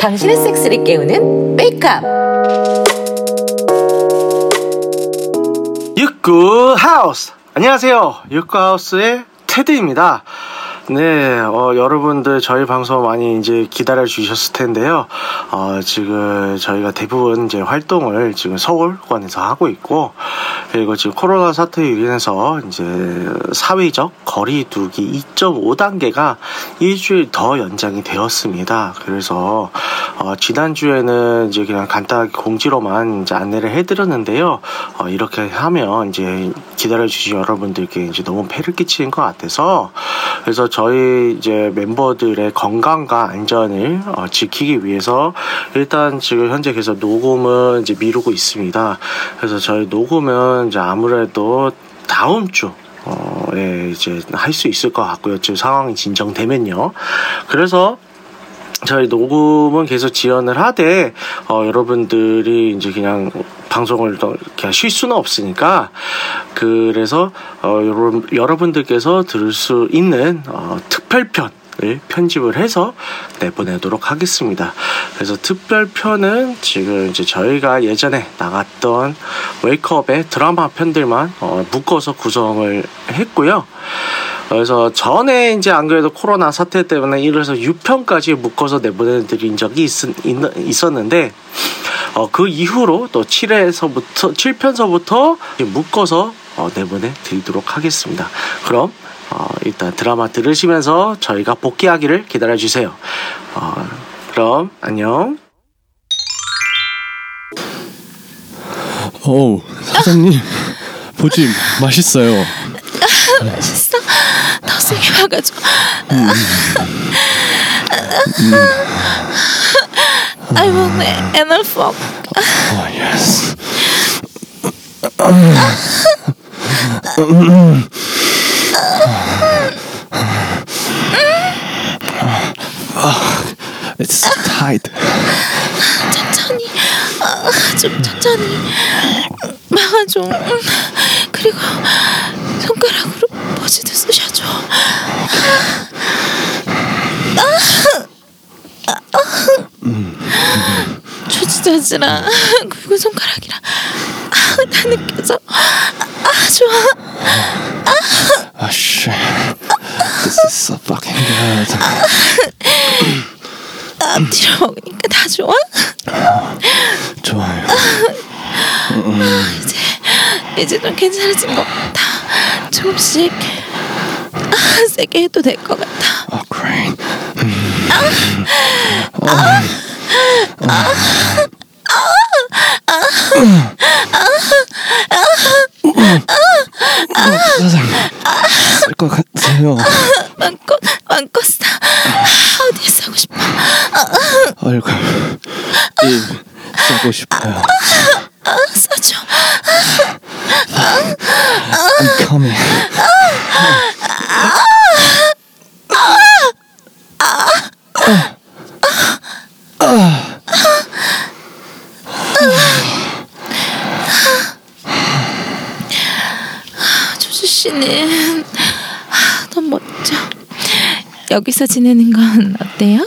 당신의 섹스를 깨우는 메이크업. 육구 하우스. 안녕하세요. 육구 하우스의 테드입니다 네, 어, 여러분들 저희 방송 많이 이제 기다려 주셨을 텐데요. 어, 지금 저희가 대부분 이제 활동을 지금 서울권에서 하고 있고, 그리고 지금 코로나 사태로 인해서 이제 사회적 거리두기 2.5단계가 일주일 더 연장이 되었습니다. 그래서 어, 지난주에는 이제 그냥 간단하게 공지로만 이제 안내를 해드렸는데요. 어, 이렇게 하면 이제 기다려 주신 여러분들께 이제 너무 폐를 끼치는 것 같아서 그래서 저희 이제 멤버들의 건강과 안전을 어, 지키기 위해서 일단 지금 현재 계속 녹음은 이제 미루고 있습니다. 그래서 저희 녹음은 이제 아무래도 다음 주 어, 예, 이제 할 수 있을 것 같고요. 지금 상황이 진정되면요. 그래서 저희 녹음은 계속 지연을 하되 어, 여러분들이 이제 그냥 방송을 더 그냥 쉴 수는 없으니까 그래서 어, 여러분 여러분들께서 들을 수 있는 어, 특별편 을 편집을 해서 내보내도록 하겠습니다. 그래서 특별편은 지금 이제 저희가 예전에 나갔던 웨이크업의 드라마 편들만 어, 묶어서 구성을 했고요. 그래서 전에 이제 안 그래도 코로나 사태 때문에 이래서 6편까지 묶어서 내보내드린 적이 있, 있 었는데 어, 그 이후로 또 7회서부터 7편서부터 묶어서 어, 내보내 드리도록 하겠습니다. 그럼 어, 일단 드라마 들으시면서 저희가 복귀하기를 기다려 주세요. 어, 그럼 안녕. 어 사장님 보지 맛있어요. 세게 와가지고 음. I want my anal fuck 어 예스. It's tight. 천천히 아, 좀 천천히 막아줘 그리고 손가락으로 포즈도 쑤셔줘 조지자지라 그리고 손가락이랑 아, 다 느껴져 아 좋아 Oh shit. This is so fucking good. 앞뒤로 먹으니까 다 좋아 좋아요. 이제 이제 좀 괜찮아진 것 같아 조금씩 아, 세게 해도 될 것 같아 Oh great. 사장님 쓸것 같아요. 마음껏 마음껏 사 어디에 싸고 싶어 얼굴 입 싸고 싶어요. 아, 써줘 I'm coming. 조주 씨는 아, 너무 멋져 여기서 지내는 건 어때요?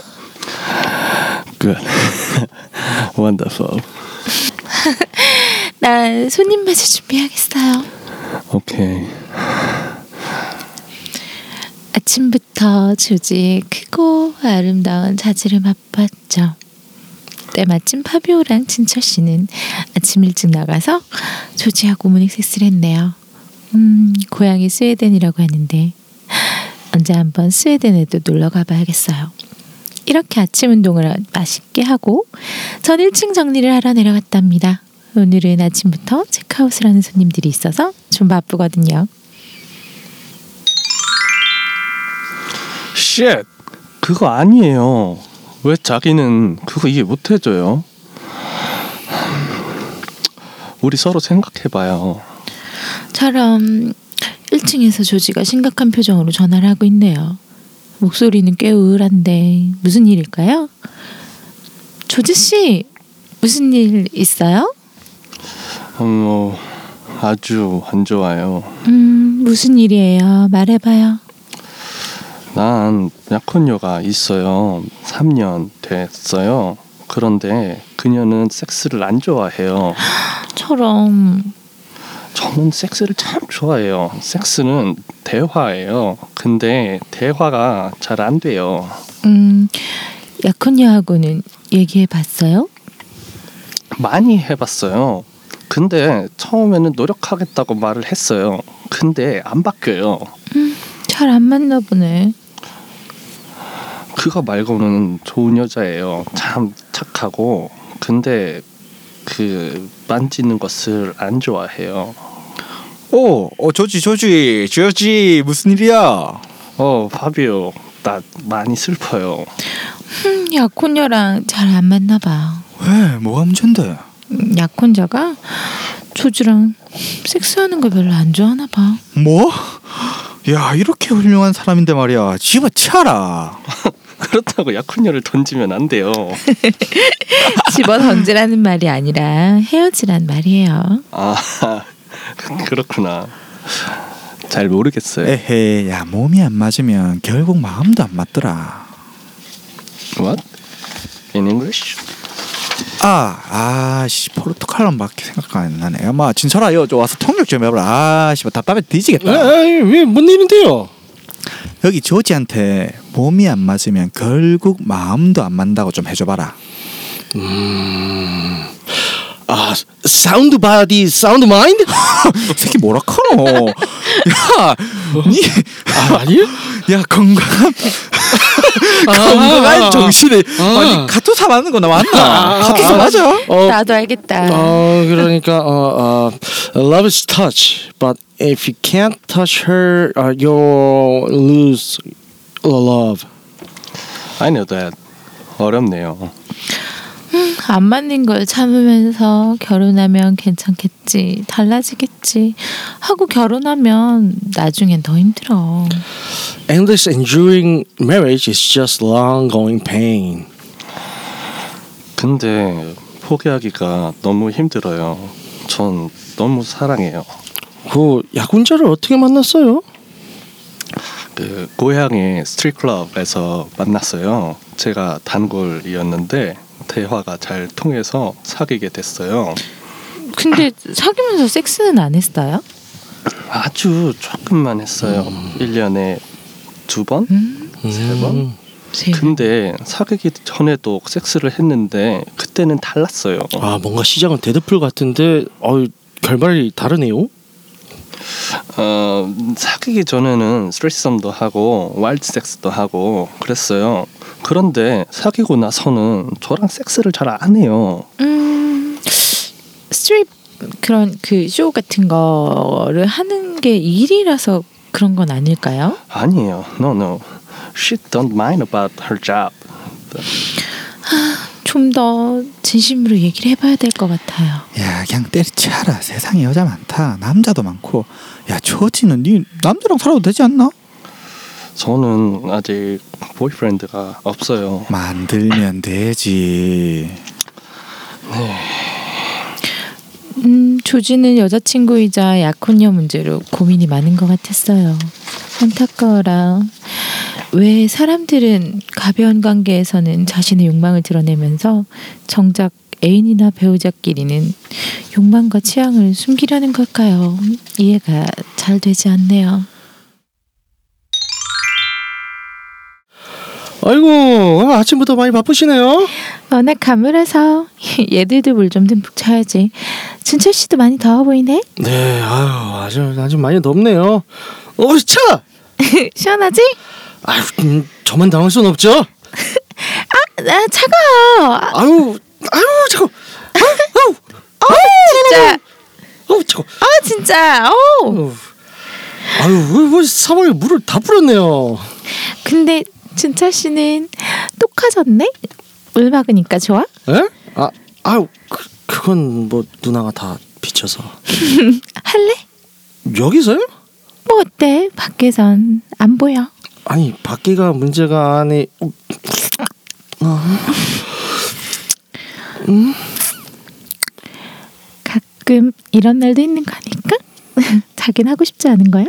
Good. Wonderful. 나 손님 맞이 준비하겠어요 Okay. 아침부터 조지의 크고 아름다운 자질을 맛봤죠. 때마침 파비오랑 진철 씨는 아침 일찍 나가서 조지하고 모닝 섹스를 했네요. 음, 고향이 스웨덴이라고 하는데 언제 한번 스웨덴에도 놀러 가봐야겠어요. 이렇게 아침 운동을 맛있게 하고 전 1층 정리를 하러 내려갔답니다. 오늘은 아침부터 체크아웃을 하는 손님들이 있어서 좀 바쁘거든요. Shit. 그거 아니에요. 왜 자기는 그거 이해 못 해줘요? 우리 서로 생각해봐요. 처럼 1층에서 조지가 심각한 표정으로 전화를 하고 있네요. 목소리는 꽤 우울한데 무슨 일일까요? 조지 씨 무슨 일 있어요? 어, 뭐 아주 안 좋아요. 음 무슨 일이에요? 말해봐요. 난 약혼녀가 있어요. 3년 됐어요. 그런데 그녀는 섹스를 안 좋아해요. 처럼 저는 섹스를 참 좋아해요. 섹스는 대화예요. 근데 대화가 잘 안 돼요. 음 약혼녀하고는 얘기해 봤어요? 많이 해봤어요. 근데 처음에는 노력하겠다고 말을 했어요. 근데 안 바뀌어요. 잘안 맞나 보네. 그거 말고는 좋은 여자예요. 참 착하고. 근데 그 만지는 것을 안 좋아해요. 오, 어 조지 조지 조지 무슨 일이야? 어, 파비오, 나 많이 슬퍼요. 음, 약혼녀랑 잘 안 맞나 봐. 왜 뭐가 문제인데? 음, 약혼자가 조주랑 섹스하는 걸 별로 안 좋아하나 봐. 뭐? 야 이렇게 훌륭한 사람인데 말이야 집어치워라. 그렇다고 약혼녀를 던지면 안 돼요. 집어 던지라는 말이 아니라 헤어지란 말이에요. 아, 그렇구나. 잘 모르겠어요. 에헤 야 몸이 안 맞으면 결국 마음도 안 맞더라. What? In English? 아, 아씨 포르투갈어밖에 생각 안 나네. 야 마 진철아 여 좀 와서 통역 좀 해봐라. 아씨 뭐 답답해 뒤지겠다. 왜 뭔 일인데요? 여기 조지한테 몸이 안 맞으면 결국 마음도 안 맞다고 좀 해줘봐라. 아 sound body sound mind? 새끼 뭐라 카노? 야, 니, 아 아니요? 야 건강한 건강한 정신에 아. 아니 카투사 맞는 거나 맞나? 아, 카투사 아, 맞아? 어, 나도 알겠다. 어 그러니까 어, 어 love is touch, but if you can't touch her, uh, you'll lose love. I know that. 어렵네요. 안 맞는 걸 참으면서 결혼하면 괜찮겠지, 달라지겠지 하고 결혼하면 나중엔 더 힘들어. Endless enduring marriage is just long going pain. 근데 포기하기가 너무 힘들어요. 전 너무 사랑해요. 그 약혼자를 어떻게 만났어요? 그 고향의 스트릿 클럽에서 만났어요. 제가 단골이었는데 대화가 잘 통해서 사귀게 됐어요. 근데 사귀면서 섹스는 안 했어요? 아주 조금만 했어요. 일 1년에 두 번? 음, 세 번? 세 근데 사귀기 전에도 섹스를 했는데 그때는 달랐어요. 아 뭔가 시작은 데드풀 같은데 어 결말이 다르네요. 어, 사귀기 전에는 threesome도 하고 와일드 섹스도 하고 그랬어요. 그런데 사귀고 나서는 저랑 섹스를 잘 안 해요. 음, 스트립 그런 그 쇼 같은 거를 하는 게 일이라서 그런 건 아닐까요? 아니에요. No, no. She don't mind about her job. 좀 더 진심으로 얘기를 해봐야 될 것 같아요. 야 그냥 때려치워라. 세상에 여자 많다. 남자도 많고. 야 조지는 니 남자랑 살아도 되지 않나? 저는 아직 보이프렌드가 없어요. 만들면 되지. 음, 조지는 여자친구이자 약혼녀 문제로 고민이 많은 것 같았어요. 안타까워라. 왜 사람들은 가벼운 관계에서는 자신의 욕망을 드러내면서 정작 애인이나 배우자끼리는 욕망과 취향을 숨기려는 걸까요? 이해가 잘 되지 않네요. 아이고 아침부터 많이 바쁘시네요. 워낙 가물어서 얘들도 물 좀 듬뿍 쳐야지. 준철 씨도 많이 더워 보이네. 네, 아유 아주 아주 많이 덥네요. 어 차. 시원하지? 아유 음, 저만 당할 순 없죠. 아 차가워. 아, 아유 아유 차고. 진짜. 아유 차고. 아 진짜. 어. 아유 왜, 왜 사방에 물을 다 뿌렸네요. 근데 준철 씨는 똑하졌네? 물 막으니까 좋아? 에? 아 아유 그, 그건 뭐 누나가 다 비춰서. 할래? 여기서요? 뭐 어때? 밖에선 안 보여. 아니 밖에가 문제가 아니. 어, 가끔 이런 날도 있는 거니까. 자긴 하고 싶지 않은 거야?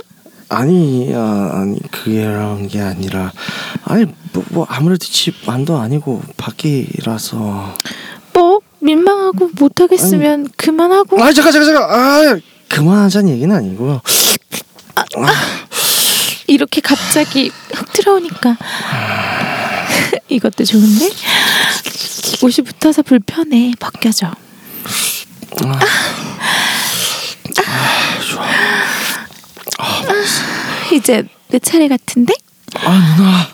아니 아, 아니 그게란 게 아니라 아니 뭐, 뭐 아무래도 집 안도 아니고 밖이라서. 뭐 민망하고 못하겠으면 그만하고 아 잠깐 잠깐 잠깐. 아 그만하자는 얘기는 아니고요. 이렇게 갑자기 훅 들어오니까 이것도 좋은데 옷이 붙어서 불편해 벗겨져. 아, 아, 이제 내 차례 같은데? 아 누나.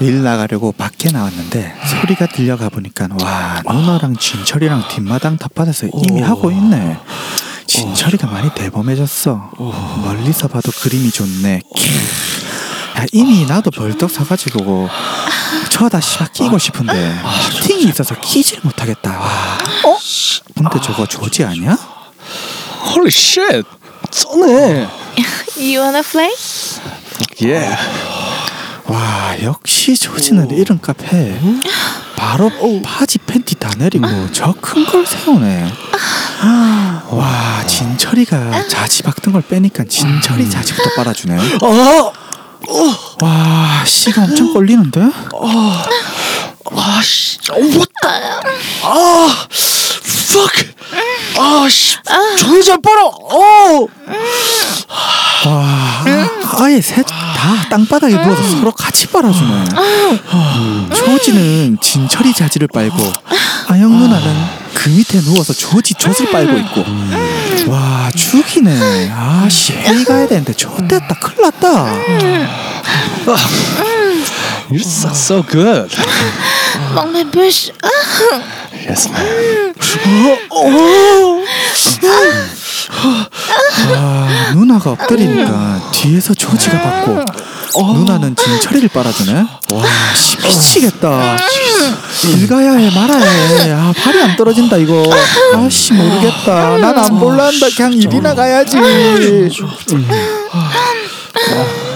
일 나가려고 밖에 나왔는데 소리가 들려가 보니까 와 누나랑 진철이랑 뒷마당 텃밭에서 이미 하고 있네. 진철이가 많이 대범해졌어. 멀리서 봐도 그림이 좋네. 야, 이미 나도 벌떡 서가지고 저다 씨발 끼고 싶은데 팅이 있어서 끼질 못하겠다. 와. 어? 근데 저거 조지 아니야? Holy shit. 쩌네. You wanna play? 예. 와 역시 조지는 이런 카페 바로 바지 팬티 다 내리고 저 큰 걸 세우네 와 진철이가 자지 박던 걸 빼니까 진철이 자지부터 빨아주네 어. 와 씨가 엄청 걸리는데 아 씨. 어, what? 아. Fuck. 아 씨. 잘 빨아. 어. 와 아예 셋 다 땅바닥에 누워서 서로 같이 빨아주네 조지는 진철이 자지를 빨고 아영 누나는 그 밑에 누워서 조지 젖을 빨고 있고 와 죽이네 아 씨 회의 가야 되는데 좋댔다 큰일 났다 You suck so good. 먹내 부시. Yes, man. 아, 누나가 엎드리니까 뒤에서 조지가 받고 누나는 진철이를 빨아주네. 와, 씨, 미치겠다. 길 가야 해 말아야 해. 아, 발이 안 떨어진다 이거. 아씨 모르겠다. 난 안 볼란다. 그냥 일이나 가야지. 파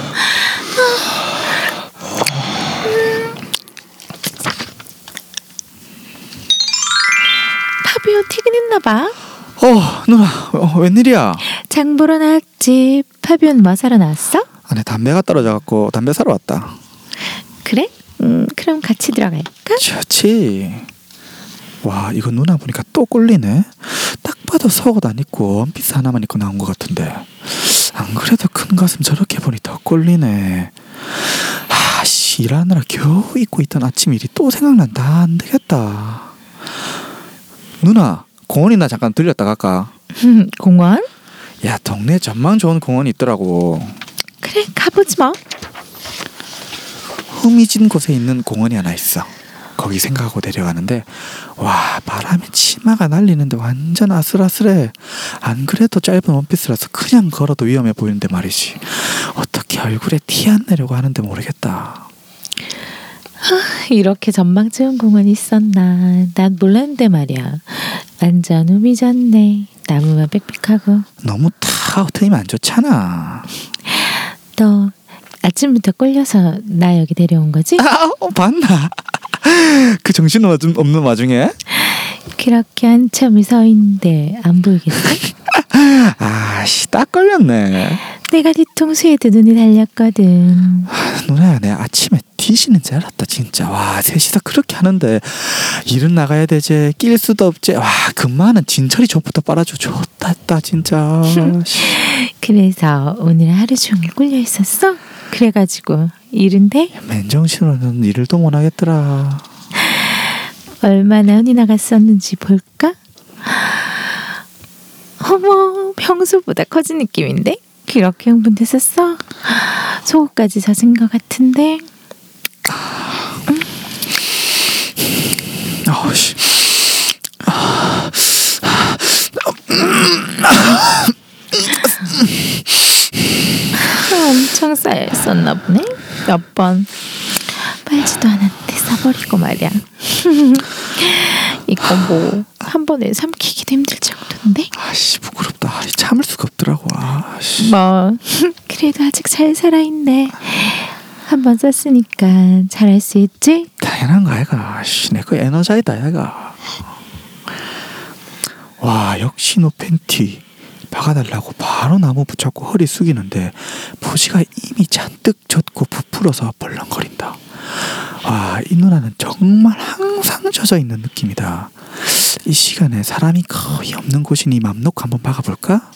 비오 퇴근했나 봐. 어, 누나, 어, 웬일이야? 장 보러 나왔지. 파비오는 뭐 사러 나왔어? 안에 담배가 떨어져갖고 담배 사러 왔다. 그래? 음, 그럼 같이 들어갈까? 좋지. 와, 이거 누나 보니까 또 꼴리네. 딱 봐도 속옷 안 입고 원피스 하나만 입고 나온 것 같은데. 안 그래도 큰 가슴 저렇게 보니 더 꼴리네. 아, 씨, 일하느라 겨우 입고 있던 아침 일이 또 생각난다. 안 되겠다. 누나, 공원이나 잠깐 들렸다 갈까? 공원? 야, 동네 전망 좋은 공원이 있더라고. 그래, 가보지 뭐. 흠이진 곳에 있는 공원이 하나 있어. 거기 생각하고 내려가는데 와 바람에 치마가 날리는데 완전 아슬아슬해. 안 그래도 짧은 원피스라서 그냥 걸어도 위험해 보이는데 말이지. 어떻게 얼굴에 티 안 내려고 하는데 모르겠다. 이렇게 전망 좋은 공원이 있었나. 난 몰랐는데 말이야. 완전 우미졌네. 나무만 빽빽하고. 너무 다 트이면 안 좋잖아. 너 아침부터 꼴려서 나 여기 데려온 거지? 아, 어, 봤나? 그 정신 없는 없는 와중에 그렇게 한참을 서 있는데 안 보이겠어? 아씨 딱 걸렸네. 내가 뒤통수에도 눈이 달렸거든. 누나야 내 아침에 뒤지는 줄 알았다 진짜 와 셋이서 그렇게 하는데 일은 나가야 되지 낄 수도 없지 와 금마는 진철이 저부터 빨아줘 좋다 했다 진짜 그래서 오늘 하루 종일 꿀려 있었어? 그래가지고 일은데 맨정신으로는 일을 또 못하겠더라 얼마나 흔히 나갔었는지 볼까? 어머 평소보다 커진 느낌인데? 그렇게 흥분됐었어? 속옷까지 젖은 것 같은데? 아우씨. 엄청 쌓여있었나 보네? 몇 번. 빨지도 않았는데 써버리고 말이야. 이거 뭐 한 번에 삼키기도 힘들 정도인데? 아씨 부끄럽다. 아, 참을 수가 없더라고. 아씨. 뭐 그래도 아직 잘 살아있네. 한번 썼으니까 잘할 수 있지? 당연히 괜한 거 아이가. 씨, 내거 에너자이다 아이가. 와 역시 너 팬티 박아달라고 바로 나무 붙잡고 허리 숙이는데 보지가 이미 잔뜩 젖고 부풀어서 벌렁거린다 와 이 누나는 정말 항상 젖어 있는 느낌이다 이 시간에 사람이 거의 없는 곳이니 맘 놓고 한번 박아볼까?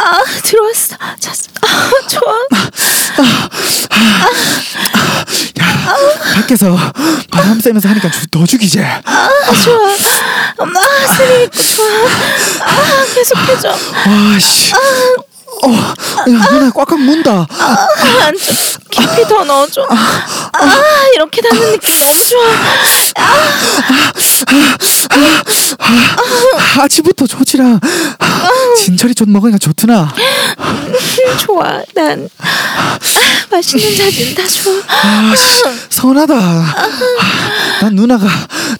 아 들어왔어. 자, 아 좋아. 밖에서 바람 쐬면서 하니까 주- 더 죽이지 아 좋아. 엄마 스리 좋아. 아 계속해줘. 와씨 어, 야, 누나 꽉꽉 문다. 안좀 깊이 더 넣어줘. 아 이렇게 닿는 느낌 너무 좋아. 아침부터 조지랑 진철이 좀 먹으니까 좋구나. 음, 좋아. 난 아, 맛있는 자진 다 좋아. 서운하다. 난 누나가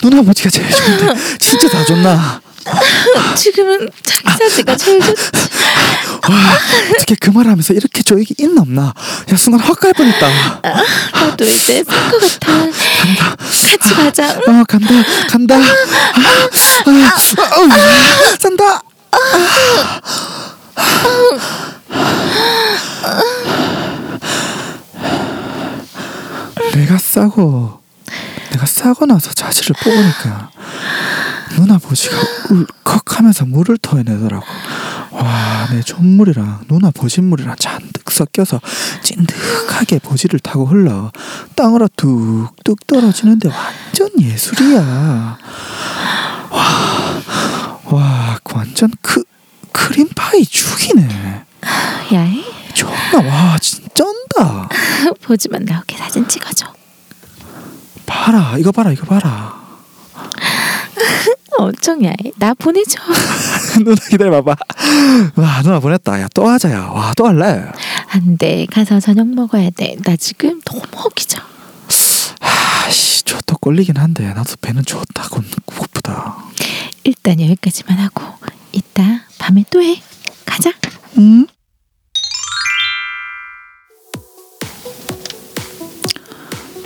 누나 아버지가 제일 좋은데 진짜 다 좋나? 지금은 자기 사지가 제일 좋지. 와 어떻게 그 말하면서 이렇게 쪼이기 있나 없나? 야 순간 확 갈 뻔했다. 나도 이제 살것 같아. 같이 가자. 응? 어 간다 간다. 아, 아, 아, 어, 산다. 내가 싸고 내가 싸고 나서 자지를 뽑으니까 누나 보지가 울컥하면서 물을 토해내더라고. 와, 내 존물이랑 누나 보진물이랑 잔뜩 섞여서 찐득하게 보지를 타고 흘러 땅으로 뚝뚝 떨어지는데 완전 예술이야. 와, 와, 완전 크 크림파이 죽이네. 야해. 존나 와, 진짜 쩐다. 보지만 나오게 사진 찍어줘. 봐라, 이거 봐라, 이거 봐라. 엄청 야해. 나 보내줘. 누나 기다려봐봐. 와, 누나 보냈다. 야, 또 하자야. 와, 또 할래. 안돼. 가서 저녁 먹어야 돼. 나 지금 너무 허기져. 아씨, 저도 꼴리긴 한데 나도 배는 좋다고 고프다. 일단 여기까지만 하고 이따 밤에 또 해. 가자. 응?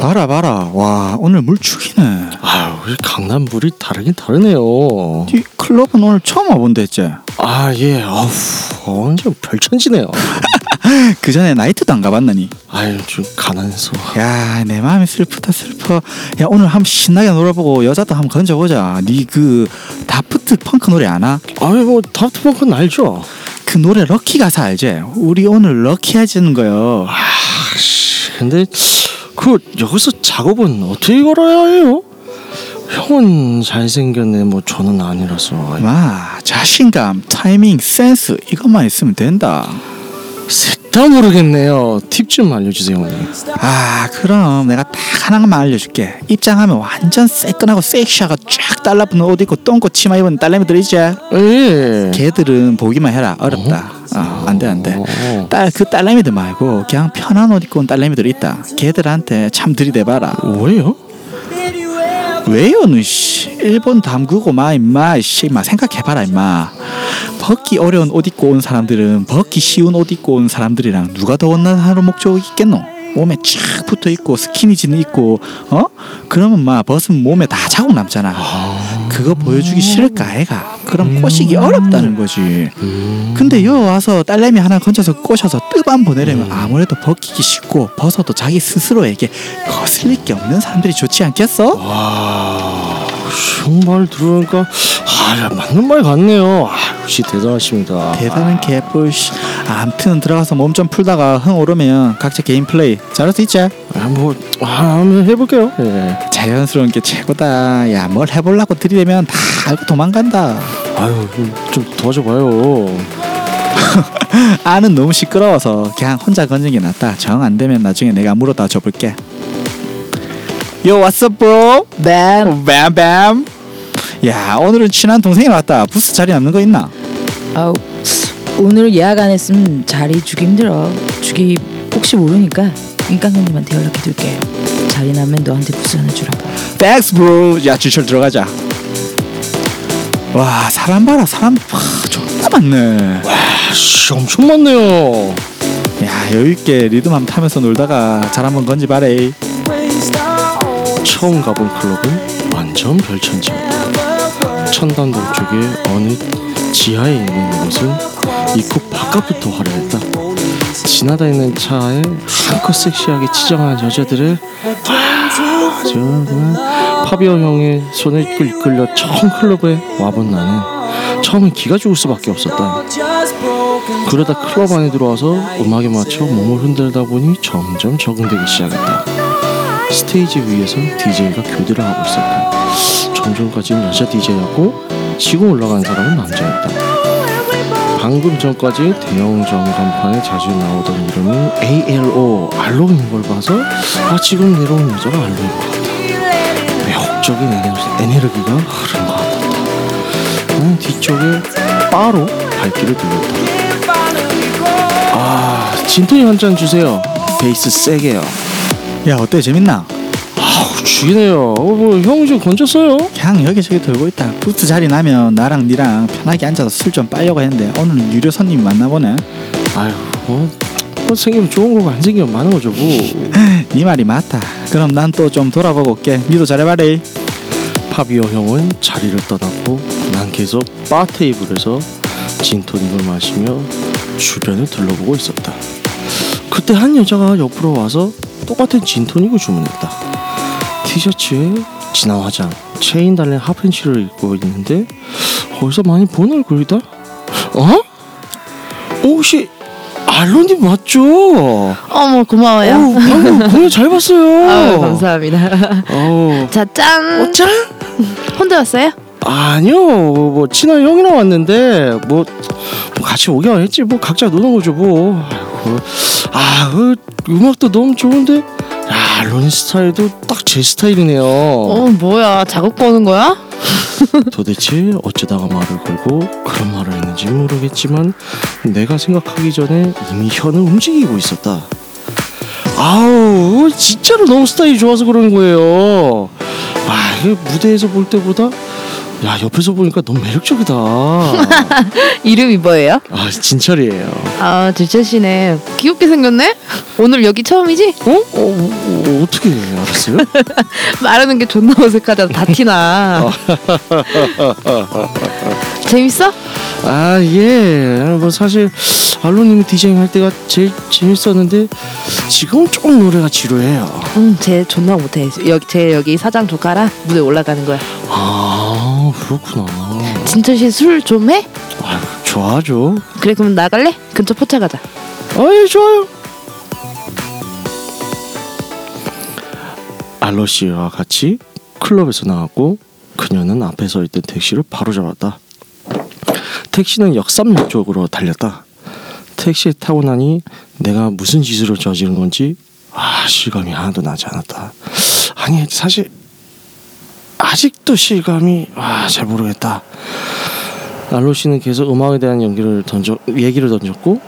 봐라 봐라. 와, 오늘 물 죽이네. 아유, 우리 강남 물이 다르긴 다르네요. 이 클럽은 오늘 처음 와본데 했지? 아, 예. 어우, 완전 별천지네요. 그 전에 나이트도 안 가봤나니? 아유, 좀 가난해서. 야, 내 마음이 슬프다 슬퍼. 야, 오늘 한번 신나게 놀아보고 여자도 한번 건져보자. 니 그 다프트 펑크 노래 아나? 아유, 뭐 다프트 펑크는 알죠? 그 노래 럭키 가사 알지? 우리 오늘 럭키 해지는 거요. 아씨, 근데 그 여기서 작업은 어떻게 걸어야 해요? 형은 잘생겼네, 뭐 저는 아니라서. 마, 자신감, 타이밍, 센스 이것만 있으면 된다. 셋다 모르겠네요. 팁 좀 알려주세요, 형님. 아, 그럼 내가 딱 하나만 알려줄게. 입장하면 완전 새끈하고 섹시하고 쫙 달라붙는 옷 입고 똥꼬 치마 입은 딸내미들 있지? 예. 걔들은 보기만 해라. 어렵다. 어, 안 돼, 안 돼. 어. 딸, 그 딸내미들 말고 그냥 편한 옷 입고 온 딸내미들 있다. 걔들한테 참 들이대봐라. 뭐예요? 왜요, 너 씨? 일본 담그고 마 임마, 씨, 마 생각해봐라 임마. 벗기 어려운 옷 입고 온 사람들은 벗기 쉬운 옷 입고 온 사람들이랑 누가 더 원하는 목적이 있겠노? 몸에 쫙 붙어 있고 스키니진 있고 어? 그러면 마 벗으면 몸에 다 자국 남잖아. 그거 보여주기 싫을까 애가? 그럼 꼬시기 어렵다는 거지. 근데 여 와서 딸내미 하나 건져서 꼬셔서 뜨밤 보내려면 아무래도 벗기기 쉽고 벗어도 자기 스스로에게 거슬릴 게 없는 사람들이 좋지 않겠어? 와, 정말 들으니까 아, 야, 맞는 말 같네요. 아, 역시 대단하십니다. 대단한 개뿔 씨. 아무튼 들어가서 몸 좀 풀다가 흥 오르면 각자 개인 플레이 잘할 수 있지? 아, 뭐 아, 한번 해볼게요. 예. 자연스러운 게 최고다. 야 뭘 해보려고 들이대면 다 알고 도망간다. 아유, 좀, 좀 도와줘봐요. 아는 너무 시끄러워서 그냥 혼자 건지는 게 낫다. 정 안 되면 나중에 내가 물어다 줘볼게. Yo what's up bro? 뱀 뱀 뱀. 야 오늘은 친한 동생이 왔다. 부스 자리 남는 거 있나? 아우 오늘 예약 안 했으면 자리 주기 힘들어. 주기 혹시 모르니까 인강님한테 연락해 둘게 자리 나면 너한테 부스 하나 주라고 Thanks bro 야 주철 들어가자 와 사람 봐라 사람 와, 존나 많네 아씨, 엄청 많네요. 야 여유 있게 리듬 한번 타면서 놀다가 잘 한번 건지 바래 처음 가본 클럽은 완전 별천지였다. 천단동 쪽에 어느 지하에 있는 곳은 입구 바깥부터 화려했다. 지나다니는 차에 한껏 섹시하게 치장한 여자들을 아, 저 그냥 파비오 형의 이끌- 이끌려 처음 클럽에 와본 나는 처음엔 기가 죽을 수밖에 없었다. 그러다 클럽 안에 들어와서 음악에 맞춰 몸을 흔들다 보니 점점 적응되기 시작했다. 스테이지 위에서 DJ가 교대를 하고 있었다. 좀 전까지는 여자 DJ였고 지금 올라간 사람은 남자였다. 방금 전까지 대형점 간판에 자주 나오던 이름이 ALO 알로인 걸 봐서 아 지금 내려온 여자가 알로인 것 같다. 매혹적인 에너- 에너지가 흐른 것 같다. 나는 뒤쪽에 바로 발길을 돌렸다. 아 진토니 한잔 주세요. 베이스 세게요. 야 어때 재밌나? 죽이네요. 어, 뭐형 좀 건졌어요? 그냥 여기저기 돌고 있다 부스 자리 나면 나랑 니랑 편하게 앉아서 술 좀 빨려고 했는데 오늘은 유료 손님이 많나보네 아유 뭐, 뭐 생기면 좋은 거고 안 생기면 많은 거죠 뭐. 네 말이 맞다 그럼 난 또 좀 돌아보고 올게 니도 잘해봐래 파비오 형은 자리를 떠났고 난 계속 바 테이블에서 진토닉을 마시며 주변을 둘러보고 있었다. 그때 한 여자가 옆으로 와서 똑같은 진토닉을 주문했다. 티셔츠에 진한 화장, 체인 달린 하프팬츠를 입고 있는데 어디서 많이 본 얼굴이다? 어? 혹시 알로님 맞죠? 어머 고마워요. 방금 공연 잘 봤어요. 아유, 감사합니다. 자 짠. 어, 짠! 혼자 왔어요? 아니요 뭐 친한 형이랑 왔는데 뭐, 뭐 같이 오긴 했지 뭐 각자 노는 거죠 뭐 아이고 아 그 음악도 너무 좋은데 야 론이 스타일도 딱 제 스타일이네요. 어 뭐야 작업 거는 거야? 도대체 어쩌다가 말을 걸고 그런 말을 했는지 모르겠지만 내가 생각하기 전에 이미 혀는 움직이고 있었다. 아우 진짜로 너무 스타일이 좋아서 그러는 거예요. 아 무대에서 볼 때보다 야 옆에서 보니까 너무 매력적이다 이름이 뭐예요? 아 진철이에요 아 주철 씨네 귀엽게 생겼네. 오늘 여기 처음이지? 어? 어, 어, 어 어 떻게 알았어요? 말하는 게 존나 어색하잖아. 다 티나. 재밌어? 아 예 뭐 사실 알로님이 디제잉 할 때가 제일 재밌었는데 지금은 조금 노래가 지루해요 응, 쟤 존나 못해. 여기 쟤 여기 사장 조카라 무대 올라가는 거야. 아 그렇구나 진철 씨술 좀 해? 아 좋아하죠 그래 그럼 나갈래? 근처 포차 가자. 아예 좋아요 알로 씨와 같이 클럽에서 나왔고 그녀는 앞에 서 있던 택시를 바로 잡았다 택시는 역삼역 쪽으로 달렸다 택시에 타고 나니 내가 무슨 짓을 저지른 건지 아 실감이 하나도 나지 않았다 아니 사실 아직도 실감이 아잘 모르겠다 알로 씨는 계속 음악에 대한 연기를 던져 얘기를 던졌고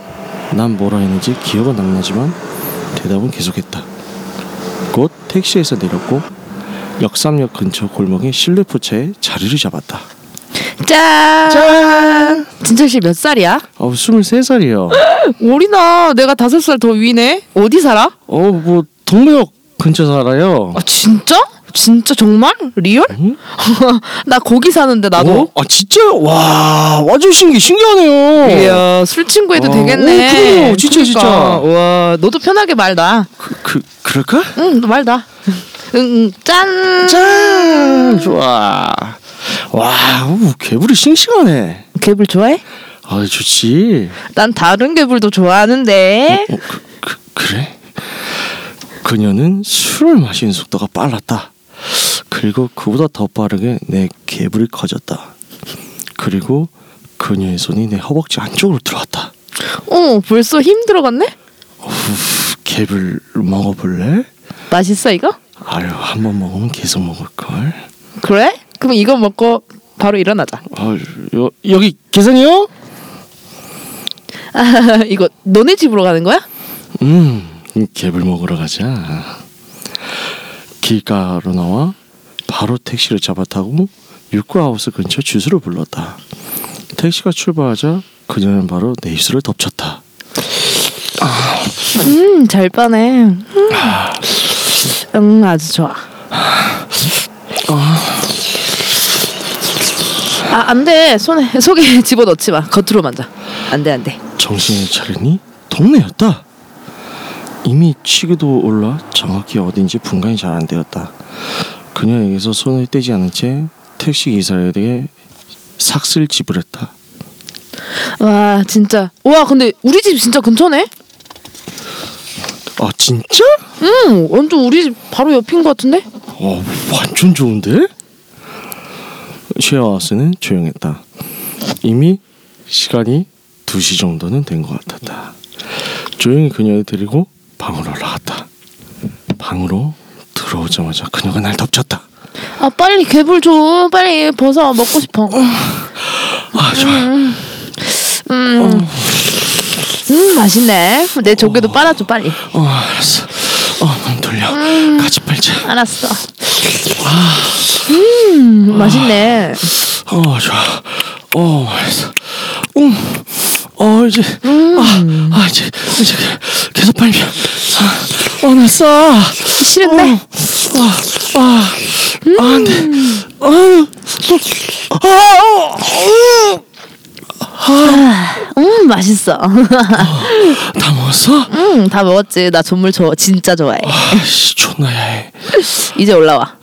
난 뭐라 했는지 기억은 안 나지만 대답은 계속했다. 곧 택시에서 내렸고 역삼역 근처 골목의 실내포차에 자리를 잡았다. 짠. 짠! 진철 씨 몇 살이야? 어, 23살이요. 어리나. 내가 다섯 살더 위네. 어디 살아? 어, 뭐 동묘역 근처 살아요. 아 진짜? 진짜 정말? real? 응? 나 거기 사는데 나도. 어, 아 진짜요? 와, 완전 신기 신기하네요. 이야 술 친구 해도 어, 되겠네. 오, 그래요. 진짜, 진짜. 와 너도 편하게 말 놔. 그, 그 그럴까? 응, 너 말 놔. 응, 응, 짠. 짠! 좋아. 와, 오, 개불이 싱싱하네. 개불 좋아해? 아, 좋지. 난 다른 개불도 좋아하는데. 어, 그, 그, 그래? 그녀는 술을 마시는 속도가 빨랐다. 그리고 그보다 더 빠르게 내 개불이 커졌다. 그리고 그녀의 손이 내 허벅지 안쪽으로 들어왔다. 어, 벌써 힘 들어갔네? 개불 먹어볼래? 맛있어 이거? 아유, 한 번 먹으면 계속 먹을 걸. 그래? 그럼 이거 먹고 바로 일어나자. 아, 여, 여기 계산이요? 아, 이거 너네 집으로 가는 거야? 음, 개불 먹으러 가자. 길가로 나와 바로 택시를 잡아 타고 육구하우스 근처 주소를 불렀다. 택시가 출발하자 그녀는 바로 내 입술을 덮쳤다. 음, 잘 빠네. 음, 응, 아주 좋아. 아 안 돼 손에 속에 집어넣지 마 겉으로 만져 안 돼 안 돼 정신을 차리니 동네였다. 이미 취기도 올라 정확히 어딘지 분간이 잘 안 되었다. 그녀에게서 손을 떼지 않은 채 택시 기사에게 삭슬 지불했다. 와 진짜 와 근데 우리 집 진짜 근처네 아 진짜? 응 완전 우리 집 바로 옆인 것 같은데 어 완전 좋은데? 쉐어하우스는 조용했다. 이미 시간이 2시 정도는 된 것 같았다. 조용히 그녀를 데리고 방으로 올라갔다. 방으로 들어오자마자 그녀가 날 덮쳤다. 아 빨리 개불 줘 빨리 벗어 먹고 싶어 아 좋아. 음, 음 맛있네 내 조개도 빨아줘 빨리 어 알았어. 어몸 돌려. 같이 빨자. 알았어 음 맛있네 어 좋아. 어 알았어. 음. 어 이제 아, 아 이제 이제 계속 빨면 아, 어나 싸. 싫은데 아, 아, 안 돼. 아, 음 맛있어 다 먹었어? 음다 먹었지 나 전물 좋아 진짜 좋아해 아씨, 존나 야해. 이제 올라와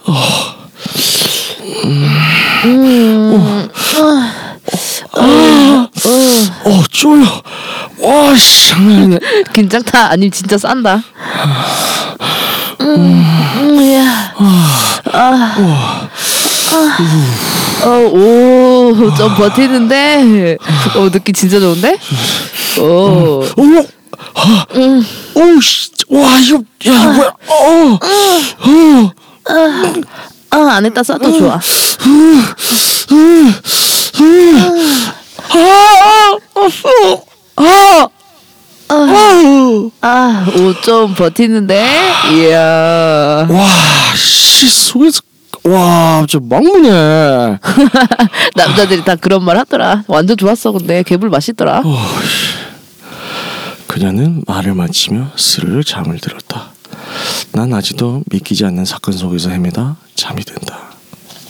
어, 쫄려. 와, 씨, 장난 아니네. 괜찮다 아니면 진짜 싼다 음, 음, 야. 아. 아. 어, 오, 좀 버티는데. 어, 느낌 진짜 좋은데? 오. 오, 아, 오, 씨, 와, 이거, 야, 이거 뭐야? 어, 어, 아, 안에다 싸도 좋아. 아, 어, 아, 아, 아, 오, 좀 버티는데? 이야. 와, 씨, 속에서, 와, 저 막무네. 남자들이 다 그런 말 하더라. 완전 좋았어, 근데. 개불 맛있더라. 그녀는 말을 마치며 스르르 잠을 들었다. 난 아직도 믿기지 않는 사건 속에서 헤매다 잠이 든다.